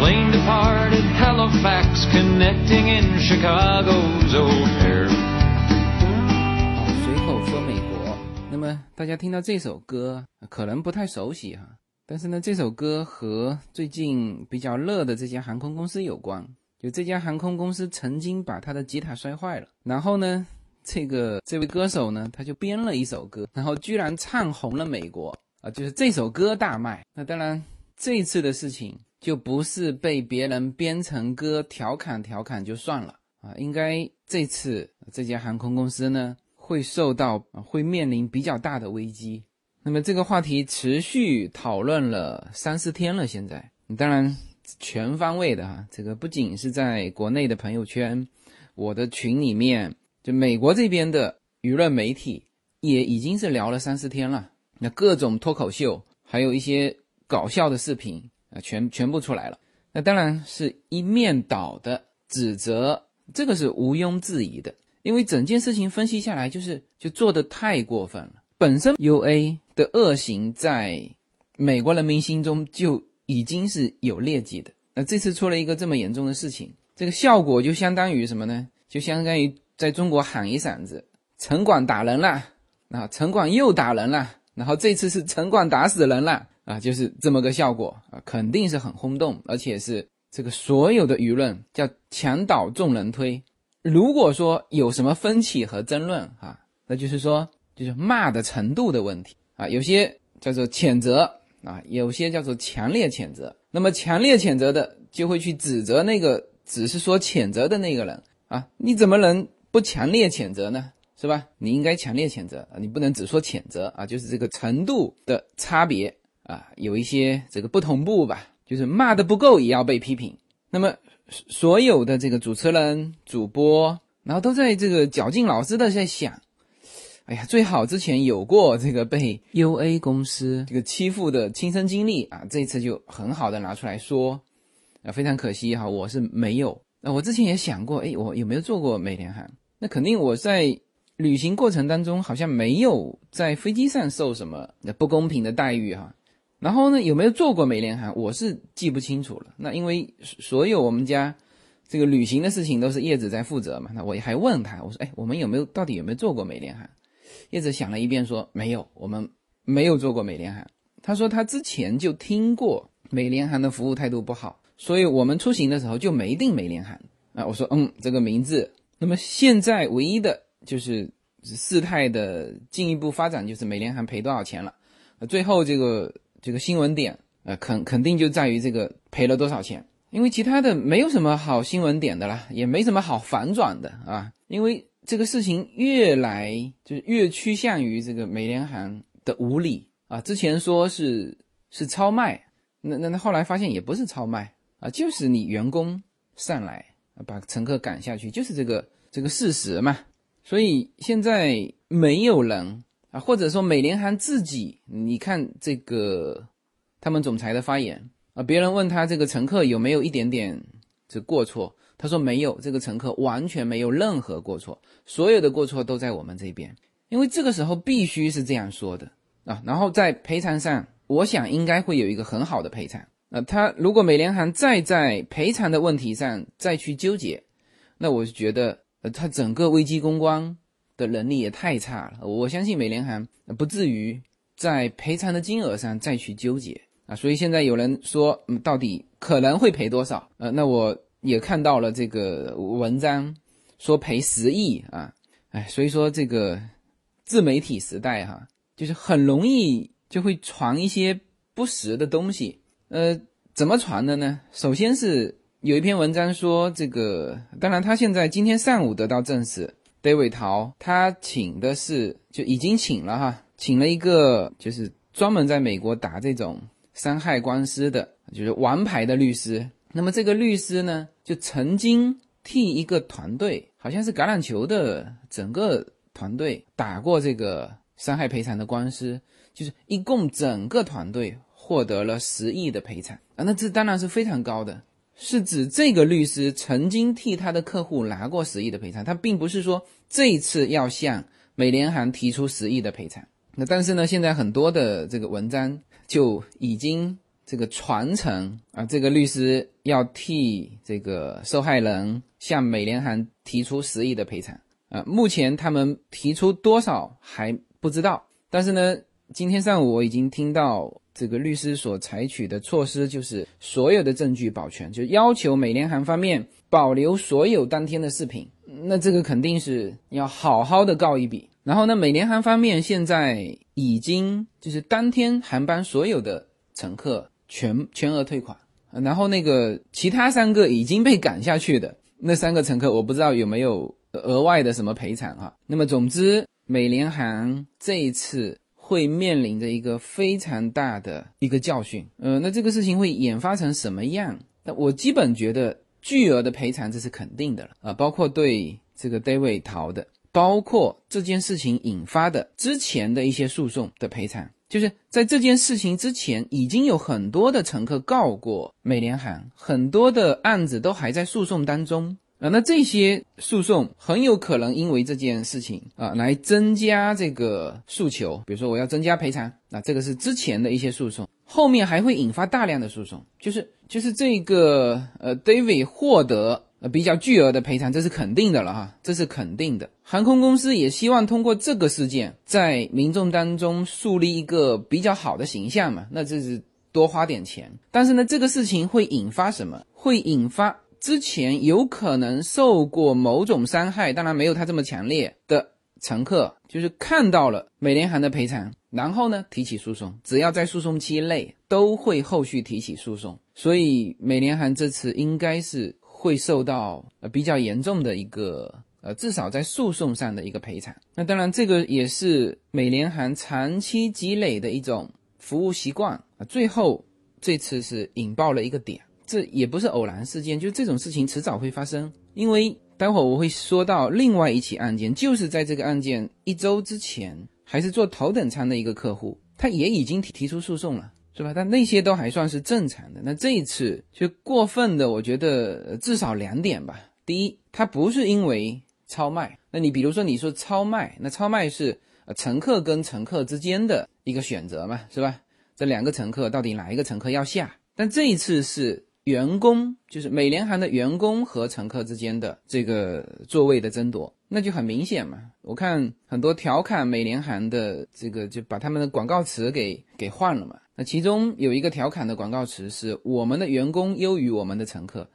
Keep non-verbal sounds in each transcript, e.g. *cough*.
Plane departed Halifax, connecting in Chicago's O'Hare. 好，随口说美国。那么大家听到这首歌，可能不太熟悉哈，但是呢，这首歌和最近比较热的这家航空公司有关。就这家航空公司曾经把他的吉他摔坏了，然后呢，这个这位歌手呢，他就编了一首歌，然后居然唱红了美国啊！就是这首歌大卖。那当然，这次的事情就不是被别人编成歌调侃调侃就算了啊，应该这次这家航空公司呢会受到会面临比较大的危机。那么这个话题持续讨论了三四天了，现在当然。全方位的哈，这个不仅是在国内的朋友圈，我的群里面，就美国这边的舆论媒体也已经是聊了三四天了。那各种脱口秀，还有一些搞笑的视频啊，全全部出来了。那当然是一面倒的指责，这个是毋庸置疑的。因为整件事情分析下来，就是就做的太过分了。本身 U A 的恶行在美国人民心中就。已经是有劣迹的，那这次出了一个这么严重的事情，这个效果就相当于什么呢？就相当于在中国喊一嗓子“城管打人了”，啊，城管又打人了，然后这次是城管打死人了啊，就是这么个效果啊，肯定是很轰动，而且是这个所有的舆论叫墙倒众人推。如果说有什么分歧和争论啊，那就是说就是骂的程度的问题啊，有些叫做谴责。啊，有些叫做强烈谴责，那么强烈谴责的就会去指责那个只是说谴责的那个人啊，你怎么能不强烈谴责呢？是吧？你应该强烈谴责啊，你不能只说谴责啊，就是这个程度的差别啊，有一些这个不同步吧，就是骂的不够也要被批评。那么所有的这个主持人、主播，然后都在这个绞尽脑汁的在想。哎呀，最好之前有过这个被 U A 公司这个欺负的亲身经历啊，这次就很好的拿出来说，啊，非常可惜哈，我是没有。那我之前也想过，哎，我有没有做过美联航？那肯定我在旅行过程当中好像没有在飞机上受什么不公平的待遇哈。然后呢，有没有做过美联航？我是记不清楚了。那因为所有我们家这个旅行的事情都是叶子在负责嘛，那我还问他，我说，哎，我们有没有到底有没有做过美联航？叶子想了一遍，说：“没有，我们没有做过美联航。”他说他之前就听过美联航的服务态度不好，所以我们出行的时候就没订美联航啊。我说：“嗯，这个名字。”那么现在唯一的就是事态的进一步发展，就是美联航赔多少钱了？最后这个这个新闻点，呃，肯肯定就在于这个赔了多少钱，因为其他的没有什么好新闻点的啦，也没什么好反转的啊，因为。这个事情越来就是越趋向于这个美联航的无理啊！之前说是是超卖，那那那后来发现也不是超卖啊，就是你员工上来把乘客赶下去，就是这个这个事实嘛。所以现在没有人啊，或者说美联航自己，你看这个他们总裁的发言啊，别人问他这个乘客有没有一点点这过错。他说没有，这个乘客完全没有任何过错，所有的过错都在我们这边，因为这个时候必须是这样说的啊。然后在赔偿上，我想应该会有一个很好的赔偿。那他如果美联航再在赔偿的问题上再去纠结，那我就觉得呃，他整个危机公关的能力也太差了。我相信美联航不至于在赔偿的金额上再去纠结啊。所以现在有人说，嗯，到底可能会赔多少？呃，那我。也看到了这个文章，说赔十亿啊，哎，所以说这个自媒体时代哈，就是很容易就会传一些不实的东西。呃，怎么传的呢？首先是有一篇文章说这个，当然他现在今天上午得到证实，David 陶他请的是就已经请了哈，请了一个就是专门在美国打这种伤害官司的，就是王牌的律师。那么这个律师呢，就曾经替一个团队，好像是橄榄球的整个团队打过这个伤害赔偿的官司，就是一共整个团队获得了十亿的赔偿啊！那这当然是非常高的，是指这个律师曾经替他的客户拿过十亿的赔偿，他并不是说这一次要向美联航提出十亿的赔偿。那但是呢，现在很多的这个文章就已经。这个传承啊，这个律师要替这个受害人向美联航提出十亿的赔偿啊。目前他们提出多少还不知道，但是呢，今天上午我已经听到这个律师所采取的措施就是所有的证据保全，就要求美联航方面保留所有当天的视频。那这个肯定是要好好的告一笔。然后呢，美联航方面现在已经就是当天航班所有的乘客全全额退款，然后那个其他三个已经被赶下去的那三个乘客，我不知道有没有额外的什么赔偿啊。那么总之，美联航这一次会面临着一个非常大的一个教训。呃，那这个事情会演发成什么样？那我基本觉得巨额的赔偿这是肯定的了啊，包括对这个 David 逃的。包括这件事情引发的之前的一些诉讼的赔偿，就是在这件事情之前，已经有很多的乘客告过美联航，很多的案子都还在诉讼当中啊。那这些诉讼很有可能因为这件事情啊，来增加这个诉求，比如说我要增加赔偿，那这个是之前的一些诉讼，后面还会引发大量的诉讼，就是就是这个呃，David 获得。呃，比较巨额的赔偿，这是肯定的了哈，这是肯定的。航空公司也希望通过这个事件，在民众当中树立一个比较好的形象嘛，那这是多花点钱。但是呢，这个事情会引发什么？会引发之前有可能受过某种伤害，当然没有他这么强烈的乘客，就是看到了美联航的赔偿，然后呢提起诉讼，只要在诉讼期内，都会后续提起诉讼。所以美联航这次应该是。会受到呃比较严重的一个呃至少在诉讼上的一个赔偿。那当然这个也是美联航长期积累的一种服务习惯啊。最后这次是引爆了一个点，这也不是偶然事件，就这种事情迟早会发生。因为待会我会说到另外一起案件，就是在这个案件一周之前，还是做头等舱的一个客户，他也已经提提出诉讼了。是吧？但那些都还算是正常的。那这一次就过分的，我觉得至少两点吧。第一，他不是因为超卖。那你比如说，你说超卖，那超卖是乘客跟乘客之间的一个选择嘛，是吧？这两个乘客到底哪一个乘客要下？但这一次是员工，就是美联航的员工和乘客之间的这个座位的争夺，那就很明显嘛。我看很多调侃美联航的这个，就把他们的广告词给给换了嘛。那其中有一个调侃的广告词是“我们的员工优于我们的乘客”，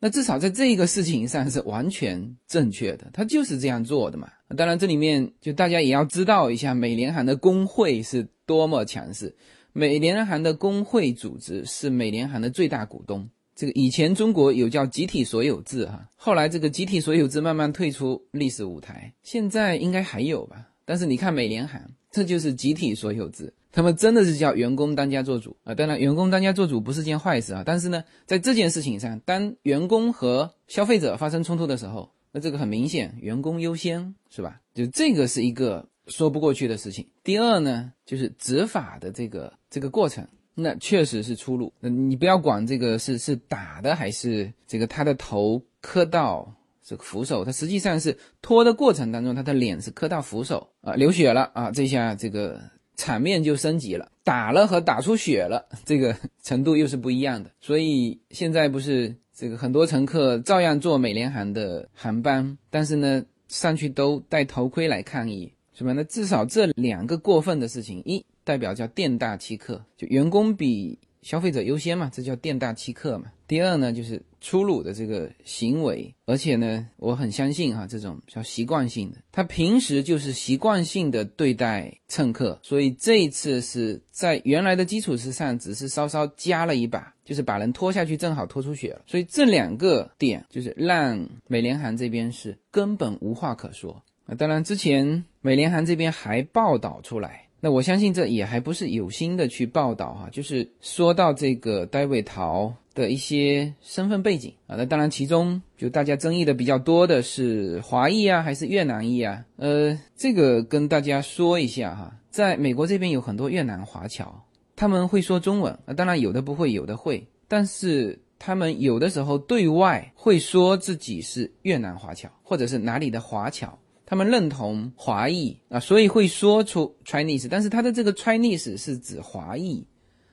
那至少在这个事情上是完全正确的，他就是这样做的嘛。当然，这里面就大家也要知道一下，美联航的工会是多么强势。美联航的工会组织是美联航的最大股东。这个以前中国有叫集体所有制哈，后来这个集体所有制慢慢退出历史舞台，现在应该还有吧？但是你看美联航，这就是集体所有制。他们真的是叫员工当家做主啊！当然，员工当家做主不是件坏事啊。但是呢，在这件事情上，当员工和消费者发生冲突的时候，那这个很明显，员工优先是吧？就这个是一个说不过去的事情。第二呢，就是执法的这个这个过程，那确实是出路。那你不要管这个是是打的还是这个他的头磕到这个扶手，他实际上是拖的过程当中，他的脸是磕到扶手啊，流血了啊，这下这个。场面就升级了，打了和打出血了，*laughs* 这个程度又是不一样的。所以现在不是这个很多乘客照样坐美联航的航班，但是呢上去都戴头盔来抗议，是吧？那至少这两个过分的事情，一代表叫店大欺客，就员工比消费者优先嘛，这叫店大欺客嘛。第二呢，就是粗鲁的这个行为，而且呢，我很相信哈，这种叫习惯性的，他平时就是习惯性的对待乘客，所以这一次是在原来的基础之上，只是稍稍加了一把，就是把人拖下去，正好拖出血了。所以这两个点就是让美联航这边是根本无话可说啊。当然，之前美联航这边还报道出来。那我相信这也还不是有心的去报道哈，就是说到这个戴维陶的一些身份背景啊，那当然其中就大家争议的比较多的是华裔啊还是越南裔啊？呃，这个跟大家说一下哈，在美国这边有很多越南华侨，他们会说中文啊，当然有的不会，有的会，但是他们有的时候对外会说自己是越南华侨，或者是哪里的华侨。他们认同华裔啊，所以会说出 Chinese，但是他的这个 Chinese 是指华裔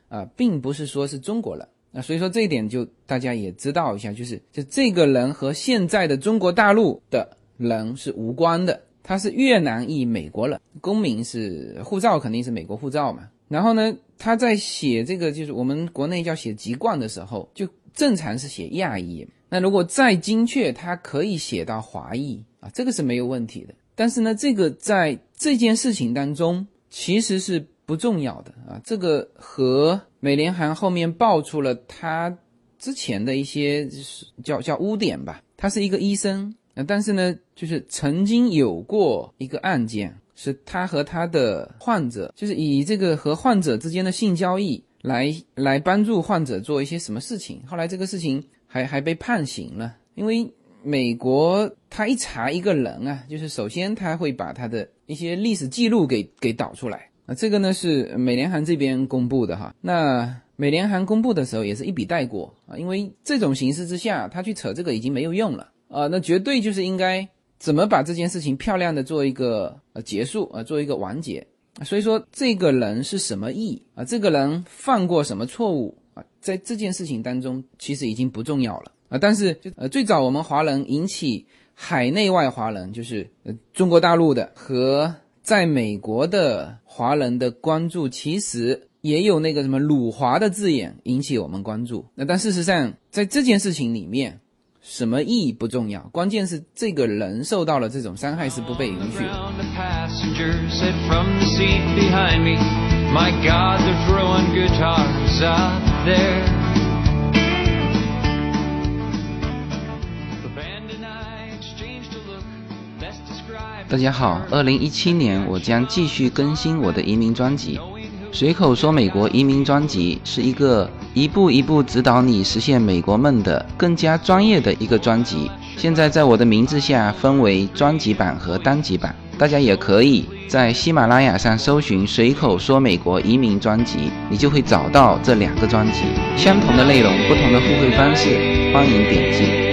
啊，并不是说是中国人。那所以说这一点就大家也知道一下，就是就这个人和现在的中国大陆的人是无关的，他是越南裔美国人，公民是护照肯定是美国护照嘛。然后呢，他在写这个就是我们国内叫写籍贯的时候，就正常是写亚裔。那如果再精确，他可以写到华裔啊，这个是没有问题的。但是呢，这个在这件事情当中其实是不重要的啊。这个和美联航后面爆出了他之前的一些叫叫污点吧。他是一个医生啊，但是呢，就是曾经有过一个案件，是他和他的患者，就是以这个和患者之间的性交易来来帮助患者做一些什么事情。后来这个事情还还被判刑了，因为。美国他一查一个人啊，就是首先他会把他的一些历史记录给给导出来啊，这个呢是美联航这边公布的哈。那美联航公布的时候也是一笔带过啊，因为这种形式之下，他去扯这个已经没有用了啊，那绝对就是应该怎么把这件事情漂亮的做一个呃结束啊，做一个完结。所以说这个人是什么意啊？这个人犯过什么错误啊？在这件事情当中，其实已经不重要了。但是就呃，最早我们华人引起海内外华人，就是呃中国大陆的和在美国的华人的关注，其实也有那个什么辱华的字眼引起我们关注。那但事实上，在这件事情里面，什么意义不重要，关键是这个人受到了这种伤害是不被允许的。大家好，二零一七年我将继续更新我的移民专辑。随口说美国移民专辑是一个一步一步指导你实现美国梦的更加专业的一个专辑。现在在我的名字下分为专辑版和单集版，大家也可以在喜马拉雅上搜寻“随口说美国移民专辑”，你就会找到这两个专辑，相同的内容，不同的付费方式，欢迎点击。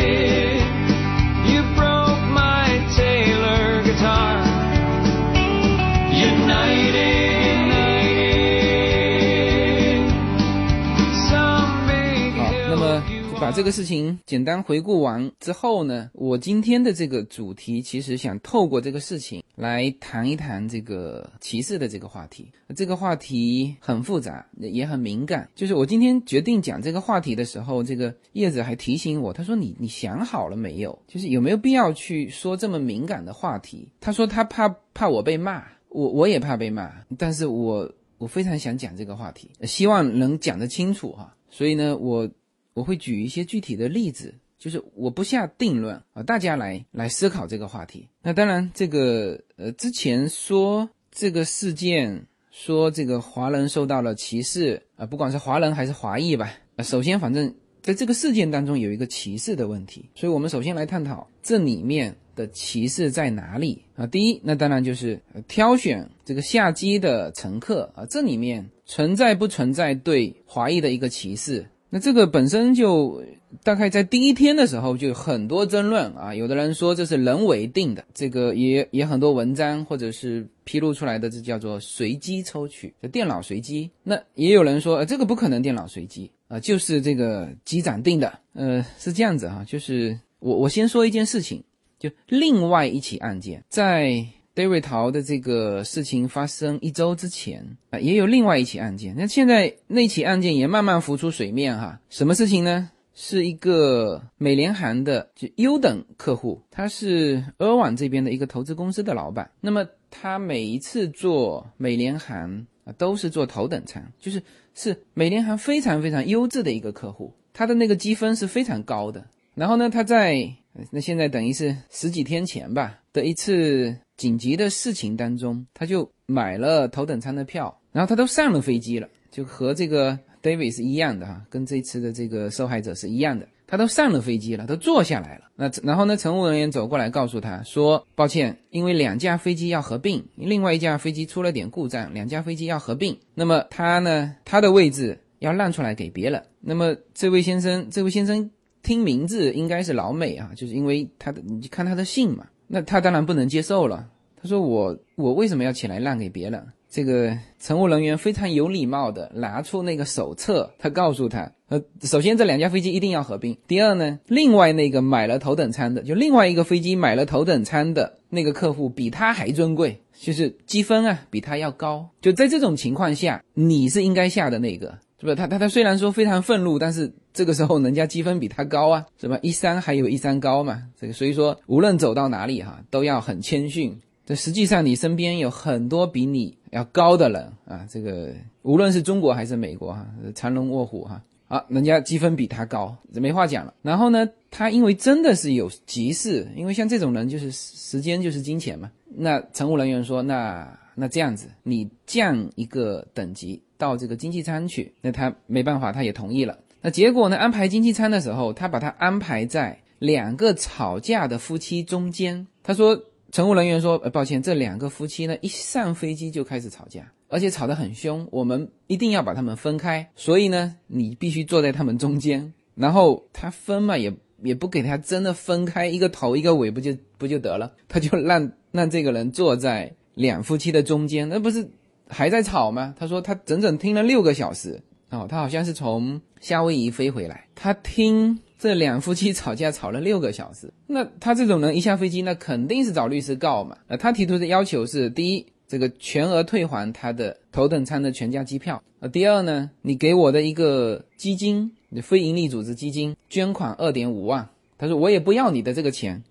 这个事情简单回顾完之后呢，我今天的这个主题其实想透过这个事情来谈一谈这个歧视的这个话题。这个话题很复杂，也很敏感。就是我今天决定讲这个话题的时候，这个叶子还提醒我，他说：“你你想好了没有？就是有没有必要去说这么敏感的话题？”他说他怕怕我被骂，我我也怕被骂，但是我我非常想讲这个话题，希望能讲得清楚哈。所以呢，我。我会举一些具体的例子，就是我不下定论啊，大家来来思考这个话题。那当然，这个呃，之前说这个事件，说这个华人受到了歧视啊，不管是华人还是华裔吧。啊，首先，反正在这个事件当中有一个歧视的问题，所以我们首先来探讨这里面的歧视在哪里啊？第一，那当然就是挑选这个下机的乘客啊，这里面存在不存在对华裔的一个歧视？那这个本身就大概在第一天的时候就有很多争论啊，有的人说这是人为定的，这个也也很多文章或者是披露出来的，这叫做随机抽取，就电脑随机。那也有人说，呃，这个不可能电脑随机啊，就是这个机长定的。呃，是这样子哈，就是我我先说一件事情，就另外一起案件在。戴瑞陶的这个事情发生一周之前啊，也有另外一起案件。那现在那起案件也慢慢浮出水面哈。什么事情呢？是一个美联航的就优等客户，他是俄网这边的一个投资公司的老板。那么他每一次做美联航啊，都是做头等舱，就是是美联航非常非常优质的一个客户，他的那个积分是非常高的。然后呢，他在那现在等于是十几天前吧的一次。紧急的事情当中，他就买了头等舱的票，然后他都上了飞机了，就和这个 David 是一样的哈，跟这次的这个受害者是一样的，他都上了飞机了，都坐下来了。那然后呢，乘务人员走过来告诉他说：“抱歉，因为两架飞机要合并，另外一架飞机出了点故障，两架飞机要合并。那么他呢，他的位置要让出来给别人。那么这位先生，这位先生听名字应该是老美啊，就是因为他的，你看他的姓嘛。”那他当然不能接受了。他说：“我我为什么要起来让给别人？这个乘务人员非常有礼貌的拿出那个手册，他告诉他，呃，首先这两架飞机一定要合并。第二呢，另外那个买了头等舱的，就另外一个飞机买了头等舱的那个客户比他还尊贵，就是积分啊比他要高。就在这种情况下，你是应该下的那个，是不是？他他他虽然说非常愤怒，但是这个时候人家积分比他高啊，是吧？一山还有一山高嘛，这个所以说无论走到哪里哈，都要很谦逊。这实际上，你身边有很多比你要高的人啊！这个无论是中国还是美国哈，藏龙卧虎哈，啊，人家积分比他高，这没话讲了。然后呢，他因为真的是有急事，因为像这种人就是时间就是金钱嘛。那乘务人员说：“那那这样子，你降一个等级到这个经济舱去。”那他没办法，他也同意了。那结果呢？安排经济舱的时候，他把他安排在两个吵架的夫妻中间。他说。乘务人员说：“呃，抱歉，这两个夫妻呢，一上飞机就开始吵架，而且吵得很凶。我们一定要把他们分开，所以呢，你必须坐在他们中间。然后他分嘛，也也不给他真的分开，一个头一个尾，不就不就得了？他就让让这个人坐在两夫妻的中间，那不是还在吵吗？他说他整整听了六个小时哦，他好像是从夏威夷飞回来，他听。”这两夫妻吵架吵了六个小时，*laughs* 那他这种人一下飞机，那肯定是找律师告嘛。呃，他提出的要求是：第一，这个全额退还他的头等舱的全价机票；呃，第二呢，你给我的一个基金，非营利组织基金捐款二点五万。他说我也不要你的这个钱，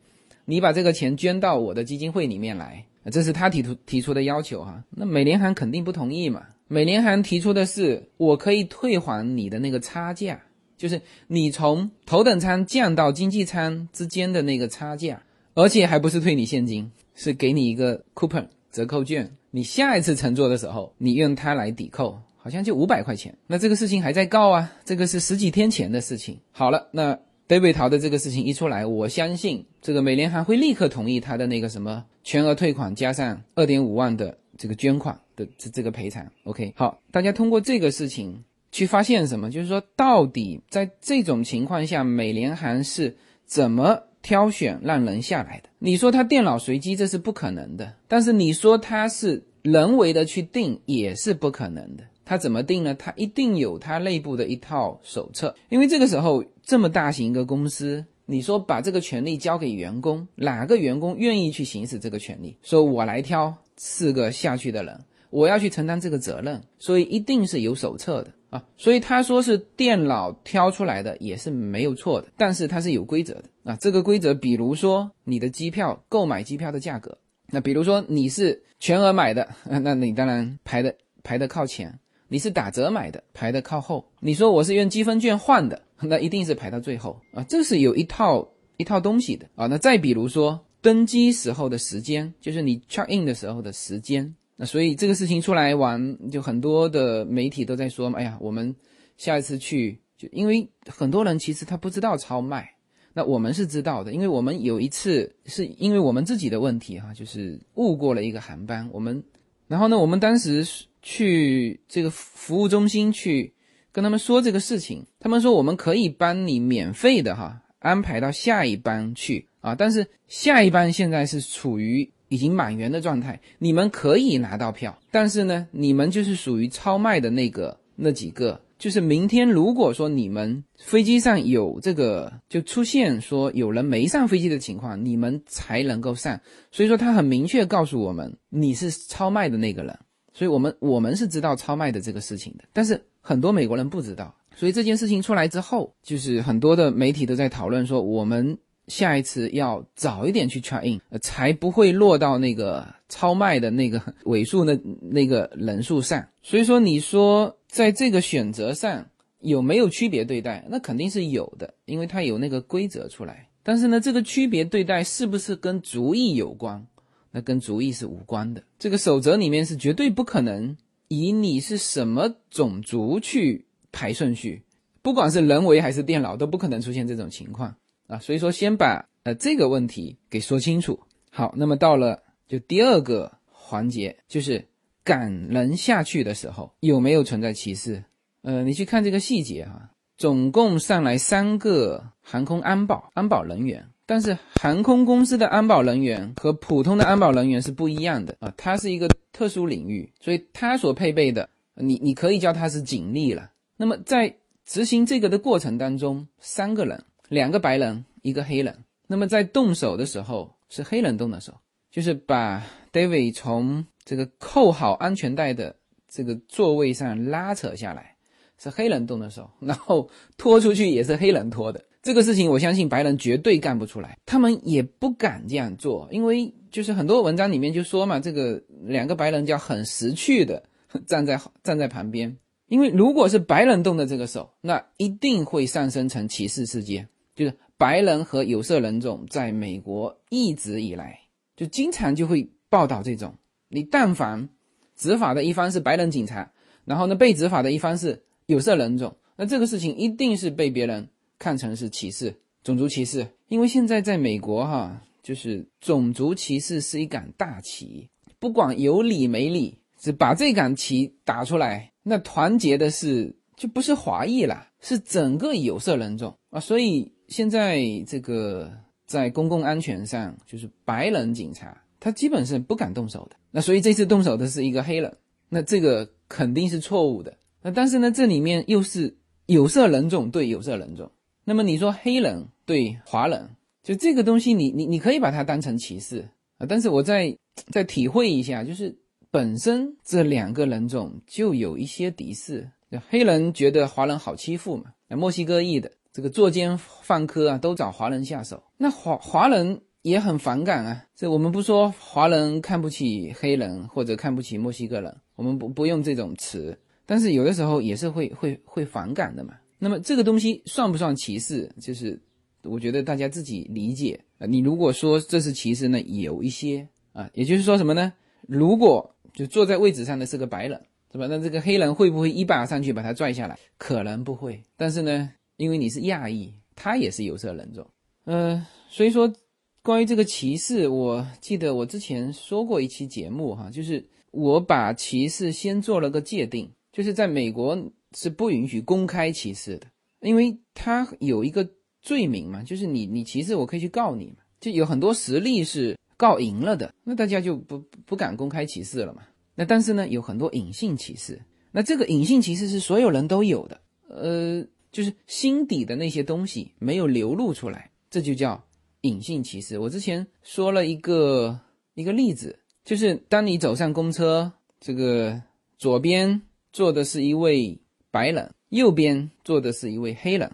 你把这个钱捐到我的基金会里面来。这是他提出提出的要求哈。那美联航肯定不同意嘛。美联航提出的是，我可以退还你的那个差价。就是你从头等舱降到经济舱之间的那个差价，而且还不是退你现金，是给你一个 coupon 折扣券。你下一次乘坐的时候，你用它来抵扣，好像就五百块钱。那这个事情还在告啊，这个是十几天前的事情。好了，那 David 逃的这个事情一出来，我相信这个美联航会立刻同意他的那个什么全额退款加上二点五万的这个捐款的这这个赔偿。OK，好，大家通过这个事情。去发现什么？就是说，到底在这种情况下，美联航是怎么挑选让人下来的？你说他电脑随机，这是不可能的；但是你说他是人为的去定，也是不可能的。他怎么定呢？他一定有他内部的一套手册。因为这个时候这么大型一个公司，你说把这个权利交给员工，哪个员工愿意去行使这个权利？说我来挑四个下去的人，我要去承担这个责任，所以一定是有手册的。啊，所以他说是电脑挑出来的也是没有错的，但是它是有规则的啊。这个规则，比如说你的机票购买机票的价格，那比如说你是全额买的，*laughs* 那你当然排的排的靠前；你是打折买的，排的靠后。你说我是用积分券换的，那一定是排到最后啊。这是有一套一套东西的啊。那再比如说登机时候的时间，就是你 check in 的时候的时间。那所以这个事情出来玩，就很多的媒体都在说，哎呀，我们下一次去，就因为很多人其实他不知道超卖，那我们是知道的，因为我们有一次是因为我们自己的问题哈，就是误过了一个航班，我们，然后呢，我们当时去这个服务中心去跟他们说这个事情，他们说我们可以帮你免费的哈安排到下一班去啊，但是下一班现在是处于。已经满员的状态，你们可以拿到票，但是呢，你们就是属于超卖的那个那几个，就是明天如果说你们飞机上有这个就出现说有人没上飞机的情况，你们才能够上。所以说他很明确告诉我们，你是超卖的那个人，所以我们我们是知道超卖的这个事情的，但是很多美国人不知道，所以这件事情出来之后，就是很多的媒体都在讨论说我们。下一次要早一点去 try in，才不会落到那个超卖的那个 *laughs* 尾数那那个人数上。所以说，你说在这个选择上有没有区别对待？那肯定是有的，因为它有那个规则出来。但是呢，这个区别对待是不是跟族裔有关？那跟族裔是无关的。这个守则里面是绝对不可能以你是什么种族去排顺序，不管是人为还是电脑，都不可能出现这种情况。啊，所以说先把呃这个问题给说清楚。好，那么到了就第二个环节，就是赶人下去的时候有没有存在歧视？呃，你去看这个细节哈，总共上来三个航空安保安保人员。但是航空公司的安保人员和普通的安保人员是不一样的啊，它是一个特殊领域，所以它所配备的，你你可以叫它是警力了。那么在执行这个的过程当中，三个人，两个白人，一个黑人。那么在动手的时候，是黑人动的手，就是把 David 从这个扣好安全带的这个座位上拉扯下来，是黑人动的手，然后拖出去也是黑人拖的。这个事情我相信白人绝对干不出来，他们也不敢这样做，因为就是很多文章里面就说嘛，这个两个白人叫很识趣的站在站在旁边，因为如果是白人动的这个手，那一定会上升成歧视事件，就是白人和有色人种在美国一直以来就经常就会报道这种，你但凡执法的一方是白人警察，然后呢被执法的一方是有色人种，那这个事情一定是被别人。看成是歧视，种族歧视，因为现在在美国哈，就是种族歧视是一杆大旗，不管有理没理，只把这杆旗打出来，那团结的是就不是华裔了，是整个有色人种啊。所以现在这个在公共安全上，就是白人警察他基本是不敢动手的。那所以这次动手的是一个黑人，那这个肯定是错误的。那但是呢，这里面又是有色人种对有色人种。那么你说黑人对华人，就这个东西，你你你可以把它当成歧视啊。但是我再再体会一下，就是本身这两个人种就有一些敌视，黑人觉得华人好欺负嘛。那墨西哥裔的这个作奸犯科啊，都找华人下手，那华华人也很反感啊。这我们不说华人看不起黑人或者看不起墨西哥人，我们不不用这种词，但是有的时候也是会会会反感的嘛。那么这个东西算不算歧视？就是我觉得大家自己理解啊。你如果说这是歧视呢，有一些啊，也就是说什么呢？如果就坐在位置上的是个白人，是吧？那这个黑人会不会一把上去把他拽下来？可能不会。但是呢，因为你是亚裔，他也是有色人种，嗯，所以说关于这个歧视，我记得我之前说过一期节目哈，就是我把歧视先做了个界定，就是在美国。是不允许公开歧视的，因为他有一个罪名嘛，就是你你歧视我可以去告你嘛，就有很多实例是告赢了的，那大家就不不敢公开歧视了嘛。那但是呢，有很多隐性歧视，那这个隐性歧视是所有人都有的，呃，就是心底的那些东西没有流露出来，这就叫隐性歧视。我之前说了一个一个例子，就是当你走上公车，这个左边坐的是一位。白人右边坐的是一位黑人，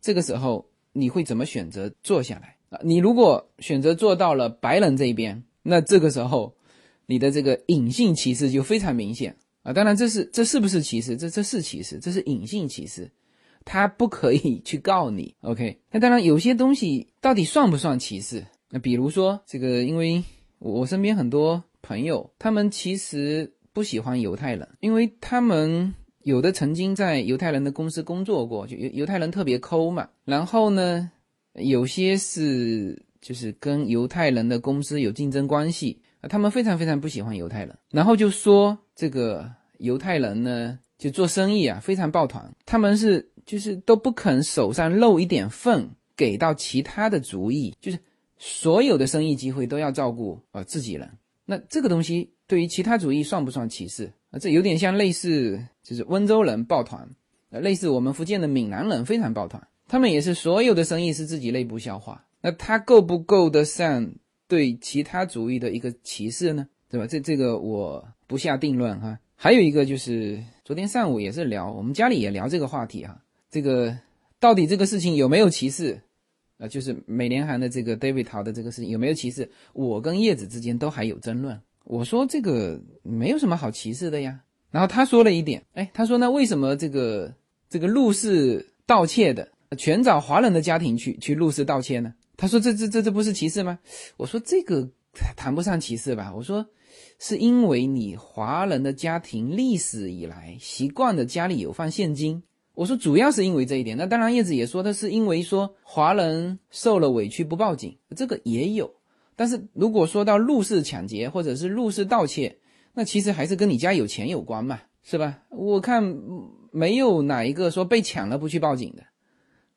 这个时候你会怎么选择坐下来啊？你如果选择坐到了白人这一边，那这个时候你的这个隐性歧视就非常明显啊！当然，这是这是不是歧视？这这是歧视，这是隐性歧视，他不可以去告你。OK？那当然，有些东西到底算不算歧视？那比如说这个，因为我身边很多朋友，他们其实不喜欢犹太人，因为他们。有的曾经在犹太人的公司工作过，就犹犹太人特别抠嘛。然后呢，有些是就是跟犹太人的公司有竞争关系，他们非常非常不喜欢犹太人。然后就说这个犹太人呢，就做生意啊非常抱团，他们是就是都不肯手上露一点缝给到其他的族裔，就是所有的生意机会都要照顾啊自己人。那这个东西对于其他主义算不算歧视？啊，这有点像类似，就是温州人抱团，呃，类似我们福建的闽南人非常抱团，他们也是所有的生意是自己内部消化。那他够不够得上对其他主义的一个歧视呢？对吧？这这个我不下定论哈。还有一个就是昨天上午也是聊，我们家里也聊这个话题哈。这个到底这个事情有没有歧视？啊，就是美联航的这个 David 逃的这个事情有没有歧视？我跟叶子之间都还有争论。我说这个没有什么好歧视的呀，然后他说了一点，哎，他说那为什么这个这个入室盗窃的全找华人的家庭去去入室盗窃呢？他说这这这这不是歧视吗？我说这个谈不上歧视吧，我说是因为你华人的家庭历史以来习惯的家里有放现金，我说主要是因为这一点。那当然叶子也说的是因为说华人受了委屈不报警，这个也有。但是如果说到入室抢劫或者是入室盗窃，那其实还是跟你家有钱有关嘛，是吧？我看没有哪一个说被抢了不去报警的，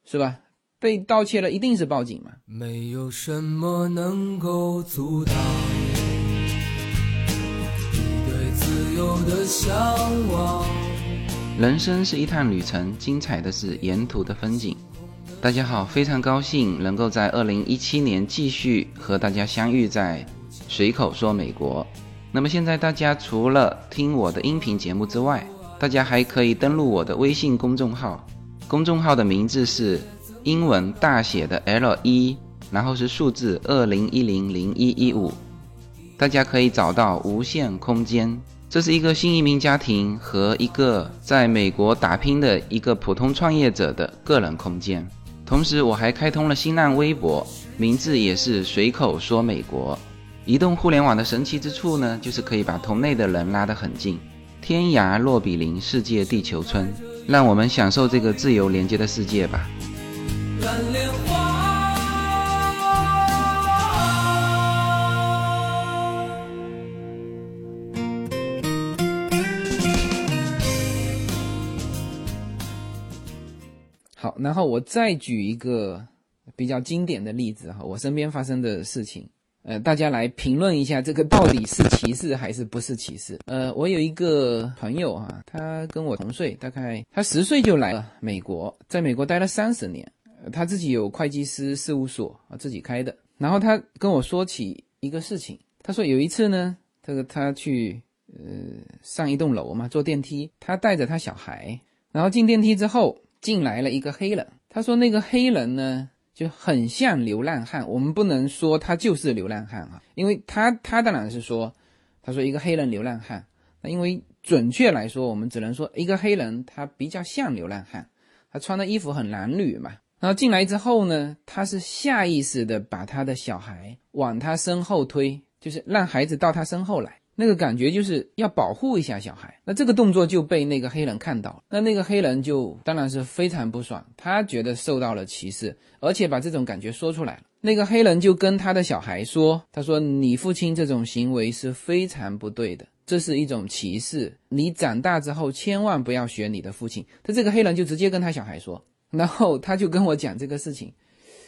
是吧？被盗窃了，一定是报警嘛。没有什么能够阻挡你对自由的向往。人生是一趟旅程，精彩的是沿途的风景。大家好，非常高兴能够在二零一七年继续和大家相遇在随口说美国。那么现在大家除了听我的音频节目之外，大家还可以登录我的微信公众号，公众号的名字是英文大写的 L 一，然后是数字二零一零零一一五，大家可以找到无限空间。这是一个新移民家庭和一个在美国打拼的一个普通创业者的个人空间。同时，我还开通了新浪微博，名字也是随口说美国。移动互联网的神奇之处呢，就是可以把同类的人拉得很近，天涯若比邻，世界地球村，让我们享受这个自由连接的世界吧。蓝莲花。然后我再举一个比较经典的例子哈，我身边发生的事情，呃，大家来评论一下这个到底是歧视还是不是歧视？呃，我有一个朋友哈，他跟我同岁，大概他十岁就来了美国，在美国待了三十年，他自己有会计师事务所啊，自己开的。然后他跟我说起一个事情，他说有一次呢，这个他去呃上一栋楼嘛，坐电梯，他带着他小孩，然后进电梯之后。进来了一个黑人，他说那个黑人呢就很像流浪汉，我们不能说他就是流浪汉啊，因为他他当然是说，他说一个黑人流浪汉，那因为准确来说，我们只能说一个黑人他比较像流浪汉，他穿的衣服很褴褛嘛。然后进来之后呢，他是下意识的把他的小孩往他身后推，就是让孩子到他身后来。那个感觉就是要保护一下小孩，那这个动作就被那个黑人看到了，那那个黑人就当然是非常不爽，他觉得受到了歧视，而且把这种感觉说出来了。那个黑人就跟他的小孩说：“他说你父亲这种行为是非常不对的，这是一种歧视，你长大之后千万不要学你的父亲。”他这个黑人就直接跟他小孩说，然后他就跟我讲这个事情。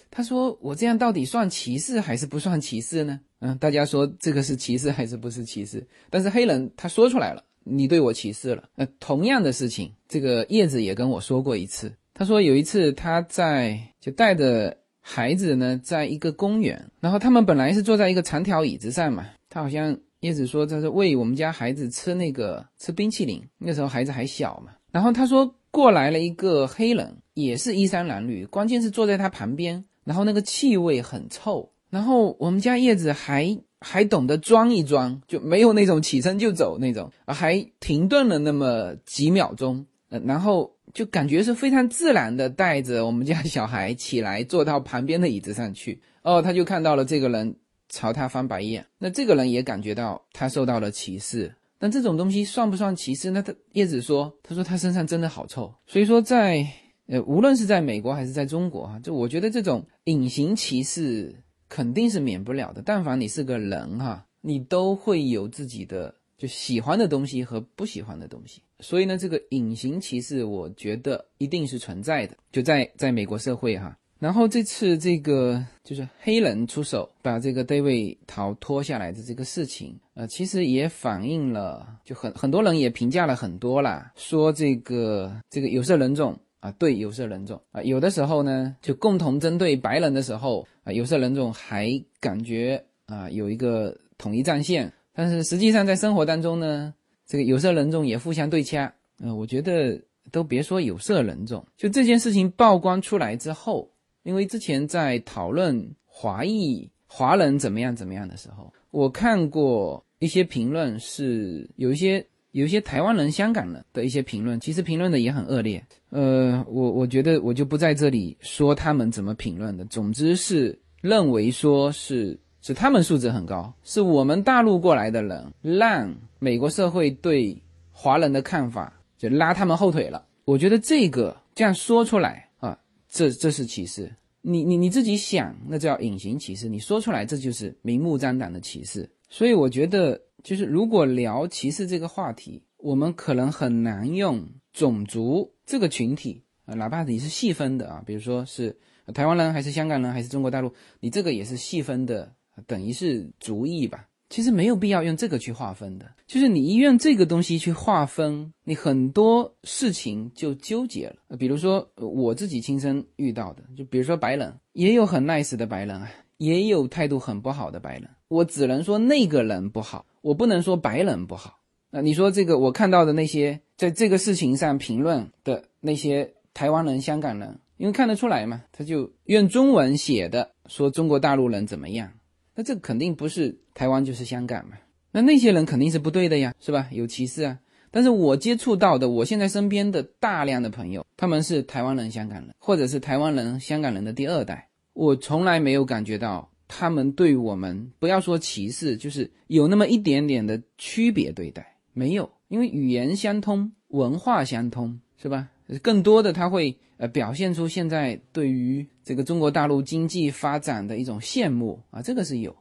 他说：“我这样到底算歧视还是不算歧视呢？”嗯，大家说这个是歧视还是不是歧视？但是黑人他说出来了，你对我歧视了。那同样的事情，这个叶子也跟我说过一次。他说有一次他在就带着孩子呢，在一个公园，然后他们本来是坐在一个长条椅子上嘛。他好像叶子说他是喂我们家孩子吃那个吃冰淇淋，那时候孩子还小嘛。然后他说过来了一个黑人，也是衣衫褴褛，关键是坐在他旁边。然后那个气味很臭，然后我们家叶子还还懂得装一装，就没有那种起身就走那种，还停顿了那么几秒钟，然后就感觉是非常自然的带着我们家小孩起来坐到旁边的椅子上去。哦，他就看到了这个人朝他翻白眼，那这个人也感觉到他受到了歧视。但这种东西算不算歧视？那他叶子说，他说他身上真的好臭，所以说在。呃，无论是在美国还是在中国，哈，就我觉得这种隐形歧视肯定是免不了的。但凡你是个人，哈，你都会有自己的就喜欢的东西和不喜欢的东西。所以呢，这个隐形歧视，我觉得一定是存在的，就在在美国社会，哈。然后这次这个就是黑人出手把这个 David 逃脱下来的这个事情，呃，其实也反映了，就很很多人也评价了很多啦，说这个这个有色人种。啊，对有色人种啊，有的时候呢，就共同针对白人的时候啊，有色人种还感觉啊有一个统一战线，但是实际上在生活当中呢，这个有色人种也互相对掐。嗯，我觉得都别说有色人种，就这件事情曝光出来之后，因为之前在讨论华裔华人怎么样怎么样的时候，我看过一些评论，是有一些。有一些台湾人、香港人的一些评论，其实评论的也很恶劣。呃，我我觉得我就不在这里说他们怎么评论的。总之是认为说是是他们素质很高，是我们大陆过来的人让美国社会对华人的看法就拉他们后腿了。我觉得这个这样说出来啊，这这是歧视。你你你自己想，那叫隐形歧视。你说出来，这就是明目张胆的歧视。所以我觉得。就是如果聊歧视这个话题，我们可能很难用种族这个群体啊，哪怕你是细分的啊，比如说是台湾人还是香港人还是中国大陆，你这个也是细分的，等于是族裔吧。其实没有必要用这个去划分的，就是你一用这个东西去划分，你很多事情就纠结了。比如说我自己亲身遇到的，就比如说白人，也有很 nice 的白人啊，也有态度很不好的白人。我只能说那个人不好，我不能说白人不好。那你说这个我看到的那些在这个事情上评论的那些台湾人、香港人，因为看得出来嘛，他就用中文写的说中国大陆人怎么样。那这肯定不是台湾就是香港嘛？那那些人肯定是不对的呀，是吧？有歧视啊！但是我接触到的，我现在身边的大量的朋友，他们是台湾人、香港人，或者是台湾人、香港人的第二代，我从来没有感觉到他们对我们不要说歧视，就是有那么一点点的区别对待，没有，因为语言相通，文化相通，是吧？更多的他会呃表现出现在对于这个中国大陆经济发展的一种羡慕啊，这个是有。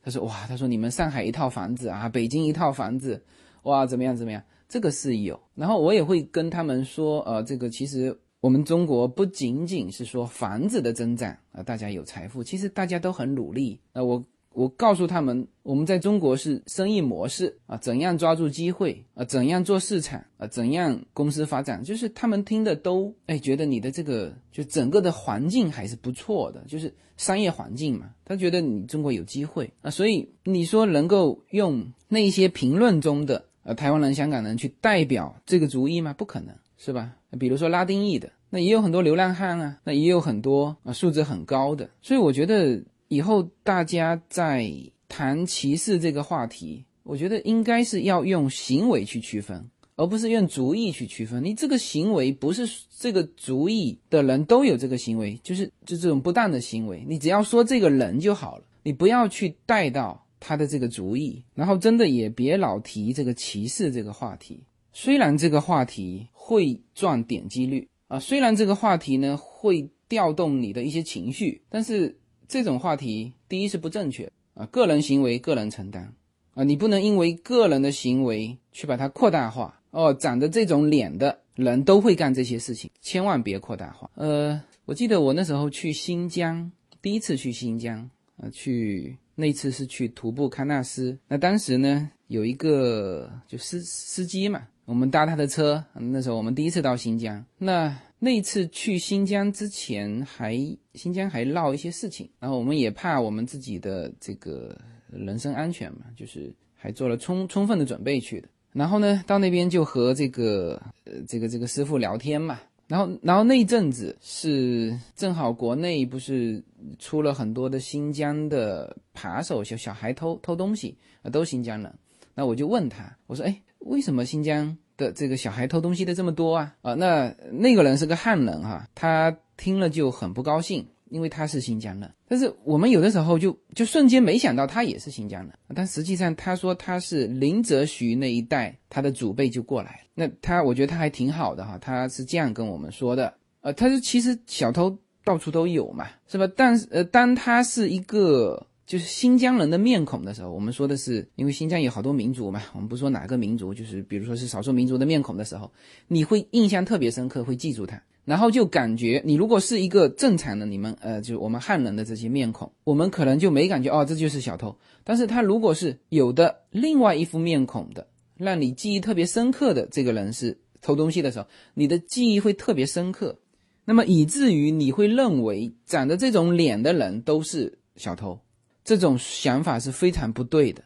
他说哇，他说你们上海一套房子啊，北京一套房子，哇怎么样怎么样，这个是有。然后我也会跟他们说，呃，这个其实我们中国不仅仅是说房子的增长啊，大家有财富，其实大家都很努力啊，我。我告诉他们，我们在中国是生意模式啊，怎样抓住机会啊，怎样做市场啊，怎样公司发展，就是他们听的都哎，觉得你的这个就整个的环境还是不错的，就是商业环境嘛，他觉得你中国有机会啊，所以你说能够用那些评论中的呃台湾人、香港人去代表这个主意吗？不可能是吧？比如说拉丁裔的，那也有很多流浪汉啊，那也有很多啊素质很高的，所以我觉得。以后大家在谈歧视这个话题，我觉得应该是要用行为去区分，而不是用主意去区分。你这个行为不是这个主意的人都有这个行为，就是就这种不当的行为，你只要说这个人就好了，你不要去带到他的这个主意，然后真的也别老提这个歧视这个话题。虽然这个话题会赚点击率啊，虽然这个话题呢会调动你的一些情绪，但是。这种话题，第一是不正确啊，个人行为个人承担啊，你不能因为个人的行为去把它扩大化哦。长着这种脸的人都会干这些事情，千万别扩大化。呃，我记得我那时候去新疆，第一次去新疆啊，去那次是去徒步喀纳斯。那当时呢，有一个就司司机嘛，我们搭他的车。那时候我们第一次到新疆，那。那次去新疆之前，还新疆还闹一些事情，然后我们也怕我们自己的这个人身安全嘛，就是还做了充充分的准备去的。然后呢，到那边就和这个呃这个这个师傅聊天嘛。然后然后那一阵子是正好国内不是出了很多的新疆的扒手小小孩偷偷东西啊，都新疆人。那我就问他，我说哎，为什么新疆？的这个小孩偷东西的这么多啊啊，那那个人是个汉人哈，他听了就很不高兴，因为他是新疆人。但是我们有的时候就就瞬间没想到他也是新疆人，但实际上他说他是林则徐那一代，他的祖辈就过来。那他我觉得他还挺好的哈，他是这样跟我们说的，呃，他说其实小偷到处都有嘛，是吧？但是呃，当他是一个。就是新疆人的面孔的时候，我们说的是，因为新疆有好多民族嘛，我们不说哪个民族，就是比如说是少数民族的面孔的时候，你会印象特别深刻，会记住他，然后就感觉你如果是一个正常的你们，呃，就是我们汉人的这些面孔，我们可能就没感觉哦，这就是小偷。但是他如果是有的另外一副面孔的，让你记忆特别深刻的这个人是偷东西的时候，你的记忆会特别深刻，那么以至于你会认为长着这种脸的人都是小偷。*laughs* 这种想法是非常不对的。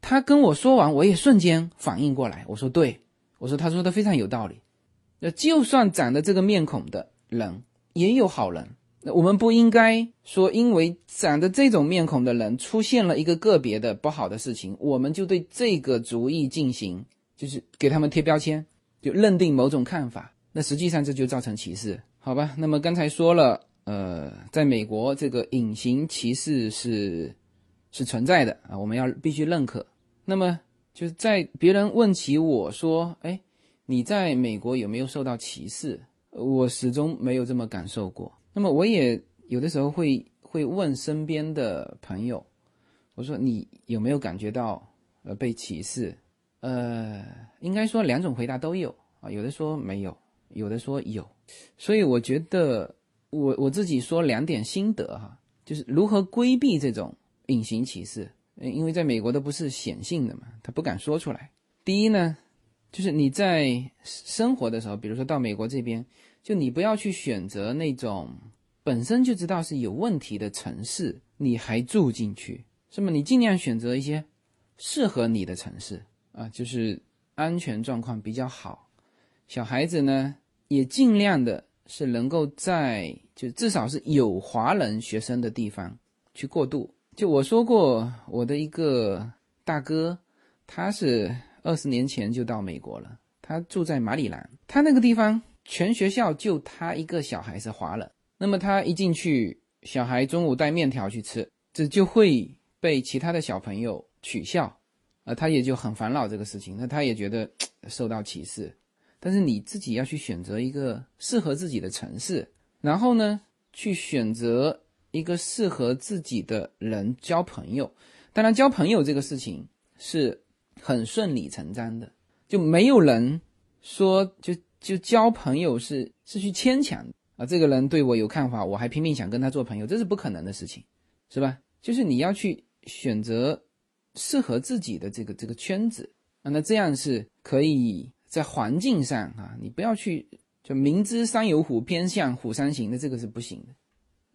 他跟我说完，我也瞬间反应过来。我说：“对，我说他说的非常有道理。那就算长得这个面孔的人，也有好人。那我们不应该说，因为长得这种面孔的人出现了一个个别的不好的事情，我们就对这个主意进行，就是给他们贴标签，就认定某种看法。那实际上这就造成歧视，好吧？那么刚才说了，呃，在美国这个隐形歧视是。是存在的啊，我们要必须认可。那么就是在别人问起我说：“哎，你在美国有没有受到歧视？”我始终没有这么感受过。那么我也有的时候会会问身边的朋友，我说：“你有没有感觉到呃被歧视？”呃，应该说两种回答都有啊，有的说没有，有的说有。所以我觉得我我自己说两点心得哈，就是如何规避这种隐形歧视，因为在美国都不是显性的嘛，他不敢说出来。第一呢，就是你在生活的时候，比如说到美国这边，就你不要去选择那种本身就知道是有问题的城市，你还住进去，是吗？你尽量选择一些适合你的城市啊，就是安全状况比较好，小孩子呢也尽量的。是能够在就至少是有华人学生的地方去过渡。就我说过，我的一个大哥，他是二十年前就到美国了，他住在马里兰，他那个地方全学校就他一个小孩是华人。那么他一进去，小孩中午带面条去吃，这就会被其他的小朋友取笑，啊，他也就很烦恼这个事情，那他也觉得受到歧视。但是你自己要去选择一个适合自己的城市，然后呢，去选择一个适合自己的人交朋友。当然，交朋友这个事情是很顺理成章的，就没有人说就就交朋友是是去牵强啊。这个人对我有看法，我还拼命想跟他做朋友，这是不可能的事情，是吧？就是你要去选择适合自己的这个这个圈子啊，那这样是可以。在环境上啊，你不要去就明知山有虎，偏向虎山行的，这个是不行的。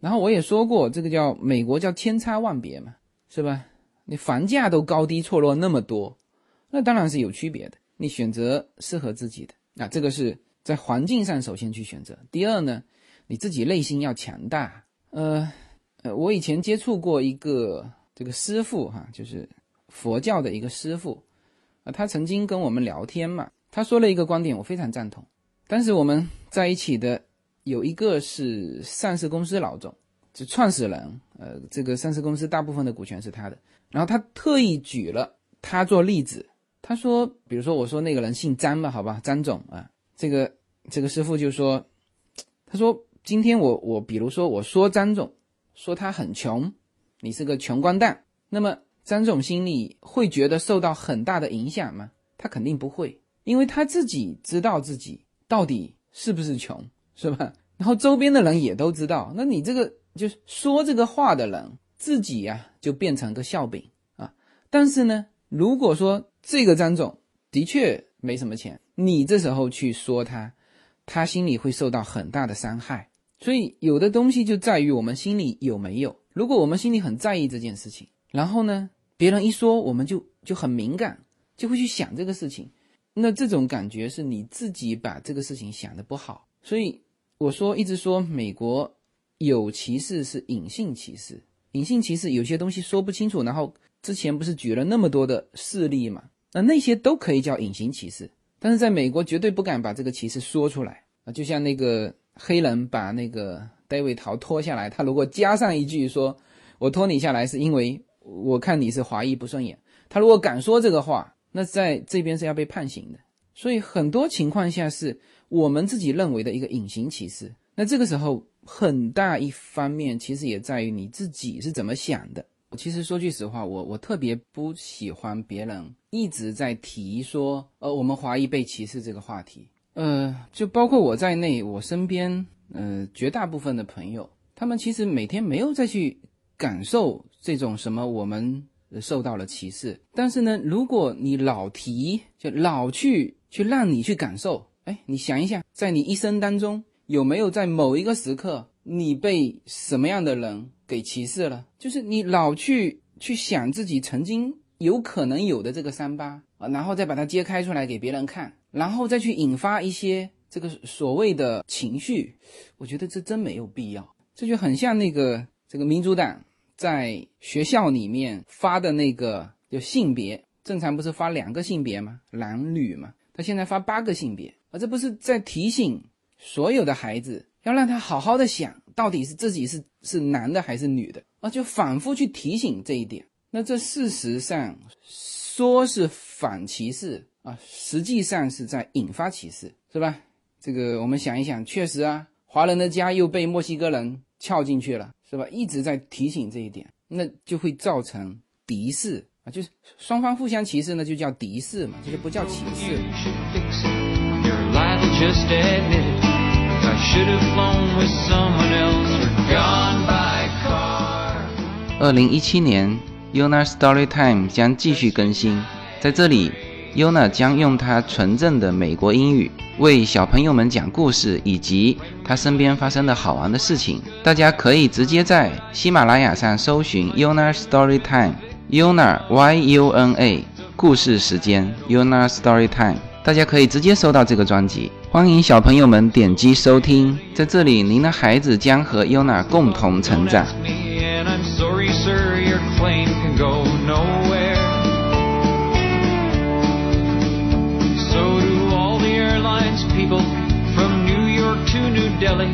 然后我也说过，这个叫美国叫千差万别嘛，是吧？你房价都高低错落那么多，那当然是有区别的。你选择适合自己的，那这个是在环境上首先去选择。第二呢，你自己内心要强大。呃呃，我以前接触过一个这个师傅哈，就是佛教的一个师傅啊，他曾经跟我们聊天嘛。他说了一个观点，我非常赞同。当时我们在一起的有一个是上市公司老总，就创始人。呃，这个上市公司大部分的股权是他的。然后他特意举了他做例子。他说，比如说我说那个人姓张吧，好吧，张总啊，这个这个师傅就说，他说今天我我比如说我说张总，说他很穷，你是个穷光蛋，那么张总心里会觉得受到很大的影响吗？他肯定不会。因为他自己知道自己到底是不是穷，是吧？然后周边的人也都知道，那你这个就是说这个话的人自己呀，就变成个笑柄啊。但是呢，如果说这个张总的确没什么钱，你这时候去说他，他心里会受到很大的伤害。所以有的东西就在于我们心里有没有。如果我们心里很在意这件事情，然后呢，别人一说，我们就就很敏感，就会去想这个事情。那这种感觉是你自己把这个事情想的不好，所以我说一直说美国有歧视是隐性歧视，隐性歧视有些东西说不清楚，然后之前不是举了那么多的事例嘛？那那些都可以叫隐形歧视，但是在美国绝对不敢把这个歧视说出来啊！就像那个黑人把那个戴维陶拖下来，他如果加上一句说“我拖你下来是因为我看你是华裔不顺眼”，他如果敢说这个话。那在这边是要被判刑的，所以很多情况下是我们自己认为的一个隐形歧视。那这个时候很大一方面其实也在于你自己是怎么想的。其实说句实话，我我特别不喜欢别人一直在提说，呃，我们华裔被歧视这个话题。呃，就包括我在内，我身边，呃，绝大部分的朋友，他们其实每天没有再去感受这种什么我们。受到了歧视，但是呢，如果你老提，就老去去让你去感受，哎，你想一想，在你一生当中有没有在某一个时刻，你被什么样的人给歧视了？就是你老去去想自己曾经有可能有的这个伤疤啊，然后再把它揭开出来给别人看，然后再去引发一些这个所谓的情绪，我觉得这真没有必要。这就很像那个这个民主党。在学校里面发的那个就性别，正常不是发两个性别吗？男女嘛。他现在发八个性别，啊，这不是在提醒所有的孩子，要让他好好的想，到底是自己是是男的还是女的啊？就反复去提醒这一点。那这事实上说是反歧视啊，实际上是在引发歧视，是吧？这个我们想一想，确实啊，华人的家又被墨西哥人撬进去了。是吧？一直在提醒这一点，那就会造成敌视啊，就是双方互相歧视，那就叫敌视嘛，这就不叫歧视。Just aim it i should have flown with someone else or gone by car. 二零一七年，Yona Storytime 将继续更新。在这里，Yona 将用她纯正的美国英语为小朋友们讲故事，以及她身边发生的好玩的事情。大家可以直接在喜马拉雅上搜寻 Yona Storytime，Yona Y U N A 故事时间 Yona Storytime，大家可以直接搜到这个专辑。欢迎小朋友们点击收听，在这里，您的孩子将和 Yona 共同成长。Me, and I'm sorry, sir, your claim can go nowhere. So do all the airlines people from New York to New Delhi,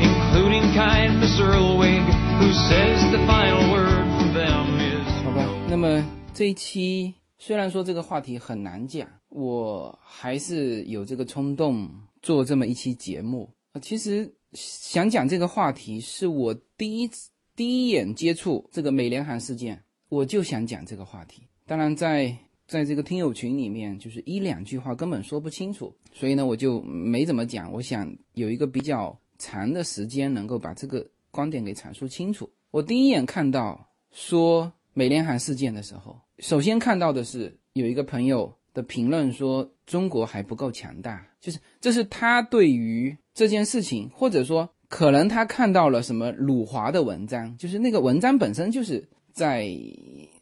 including kind Miss Earlwig, who says the final word from them is 好吧，那么这一期虽然说这个话题很难讲，我还是有这个冲动做这么一期节目。啊其实想讲这个话题，是我第一次第一眼接触这个美联航事件，我就想讲这个话题。当然在，在这个听友群里面，就是一两句话根本说不清楚，所以呢，我就没怎么讲。我想有一个比较长的时间，能够把这个观点给阐述清楚。我第一眼看到说美联航事件的时候，首先看到的是有一个朋友的评论说中国还不够强大，就是这是他对于这件事情，或者说可能他看到了什么鲁华的文章，就是那个文章本身就是在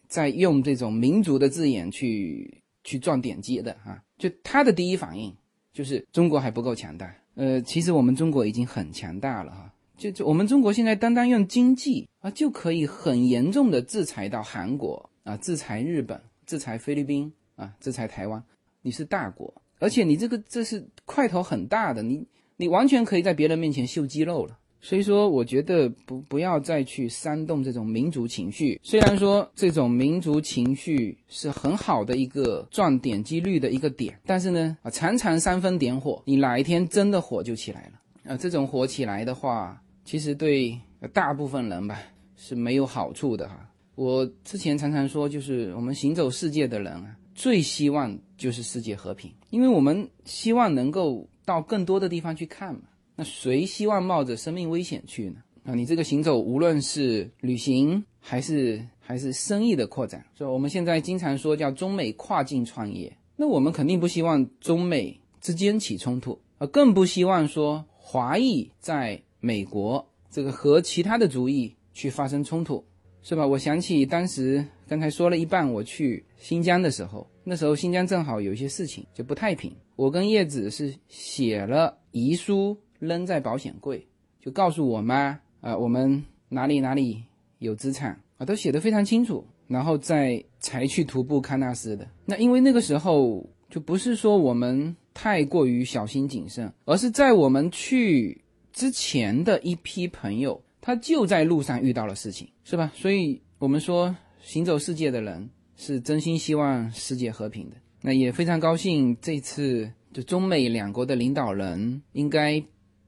在用这种民族的字眼去去赚点击的啊，就他的第一反应就是中国还不够强大。呃，其实我们中国已经很强大了哈。就就我们中国现在单单用经济啊，就可以很严重的制裁到韩国啊，制裁日本，制裁菲律宾啊，制裁台湾。你是大国，而且你这个这是块头很大的，你你完全可以在别人面前秀肌肉了。所以说，我觉得不不要再去煽动这种民族情绪。虽然说这种民族情绪是很好的一个赚点击率的一个点，但是呢，啊，常常煽风点火，你哪一天真的火就起来了。啊，这种火起来的话，其实对大部分人吧是没有好处的哈。我之前常常说，就是我们行走世界的人啊，最希望就是世界和平，因为我们希望能够到更多的地方去看嘛。那谁希望冒着生命危险去呢？啊，你这个行走，无论是旅行还是还是生意的扩展，所以我们现在经常说叫中美跨境创业。那我们肯定不希望中美之间起冲突，啊，更不希望说华裔在美国这个和其他的族裔去发生冲突，是吧？我想起当时刚才说了一半，我去新疆的时候，那时候新疆正好有一些事情就不太平，我跟叶子是写了遗书。扔在保险柜，就告诉我妈啊、呃，我们哪里哪里有资产啊，都写得非常清楚，然后再才去徒步喀纳斯的。那因为那个时候就不是说我们太过于小心谨慎，而是在我们去之前的一批朋友，他就在路上遇到了事情，是吧？所以我们说行走世界的人是真心希望世界和平的。那也非常高兴这次就中美两国的领导人应该。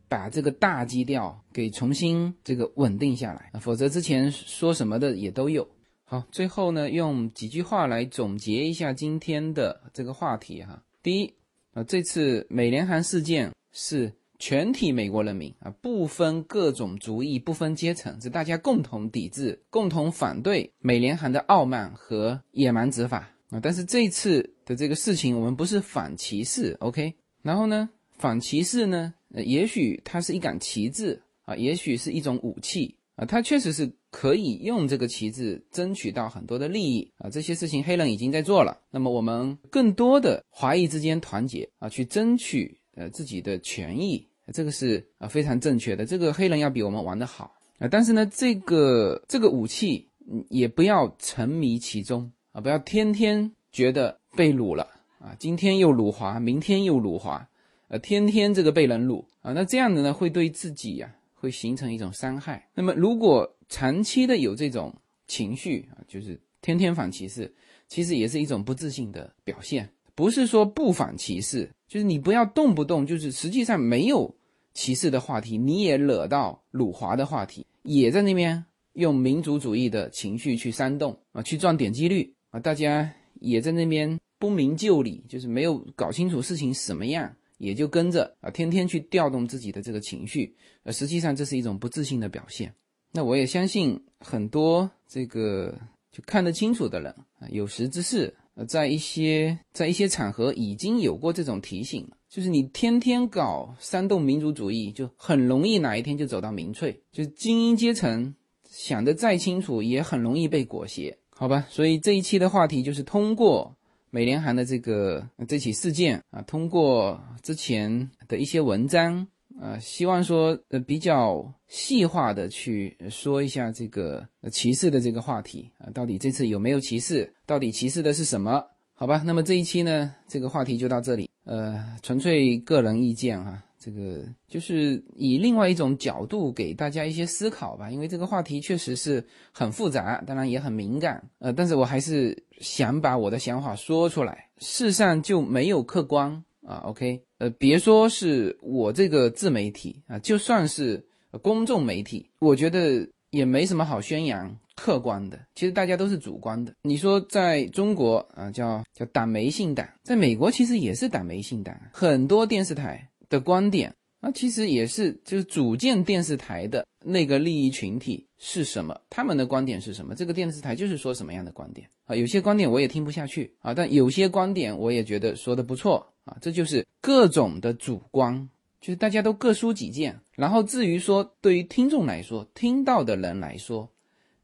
把这个大基调给重新这个稳定下来，否则之前说什么的也都有。好，最后呢，用几句话来总结一下今天的这个话题哈。第一啊，这次美联航事件是全体美国人民啊，不分各种族裔、不分阶层，是大家共同抵制、共同反对美联航的傲慢和野蛮执法啊。但是这次的这个事情，我们不是反歧视，OK？然后呢，反歧视呢？呃，也许它是一杆旗帜啊，也许是一种武器啊，它确实是可以用这个旗帜争取到很多的利益啊。这些事情黑人已经在做了，那么我们更多的华裔之间团结啊，去争取呃自己的权益，这个是啊非常正确的。这个黑人要比我们玩得好啊，但是呢，这个这个武器也不要沉迷其中啊，不要天天觉得被掳了啊，今天又辱华，明天又辱华。呃，天天这个被人辱啊，那这样的呢，会对自己呀、啊，会形成一种伤害。那么，如果长期的有这种情绪啊，就是天天反歧视，其实也是一种不自信的表现。不是说不反歧视，就是你不要动不动就是实际上没有歧视的话题，你也惹到辱华的话题，也在那边用民族主义的情绪去煽动啊，去赚点击率啊，大家也在那边不明就里，就是没有搞清楚事情什么样。也就跟着啊，天天去调动自己的这个情绪，呃，实际上这是一种不自信的表现。那我也相信很多这个就看得清楚的人啊，有识之士，呃，在一些在一些场合已经有过这种提醒了，就是你天天搞煽动民族主义，就很容易哪一天就走到民粹，就精英阶层想得再清楚，也很容易被裹挟，好吧？所以这一期的话题就是通过美联航的这个这起事件啊，通过之前的一些文章。啊，希望说呃比较细化的去说一下这个歧视的这个话题啊，到底这次有没有歧视？到底歧视的是什么？好吧，那么这一期呢，这个话题就到这里。呃，纯粹个人意见哈，这个就是以另外一种角度给大家一些思考吧，因为这个话题确实是很复杂，当然也很敏感。呃，但是我还是想把我的想法说出来。世上就没有客观。啊，OK，呃，别说是我这个自媒体啊，就算是公众媒体，我觉得也没什么好宣扬客观的。其实大家都是主观的。你说在中国啊，叫叫党媒信党，在美国其实也是党媒信党。很多电视台的观点啊，其实也是就是组建电视台的那个利益群体是什么，他们的观点是什么，这个电视台就是说什么样的观点啊。有些观点我也听不下去啊，但有些观点我也觉得说的不错。啊，这就是各种的主观，就是大家都各抒己见。然后至于说，对于听众来说，听到的人来说，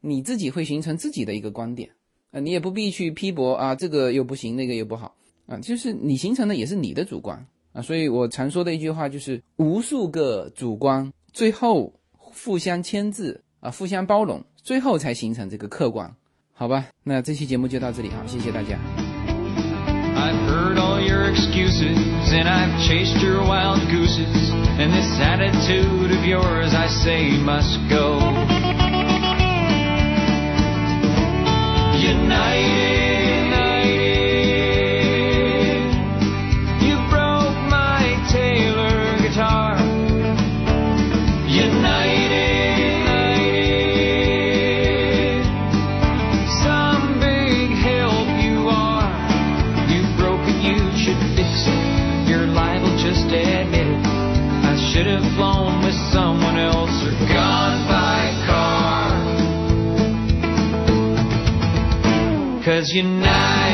你自己会形成自己的一个观点啊，你也不必去批驳啊，这个又不行，那个又不好啊，就是你形成的也是你的主观啊。所以我常说的一句话就是，无数个主观最后互相牵制啊，互相包容，最后才形成这个客观，好吧？那这期节目就到这里哈，谢谢大家。I've heard all your excuses and I've chased your wild gooses. And this attitude of yours, I say, must go. United. says unite.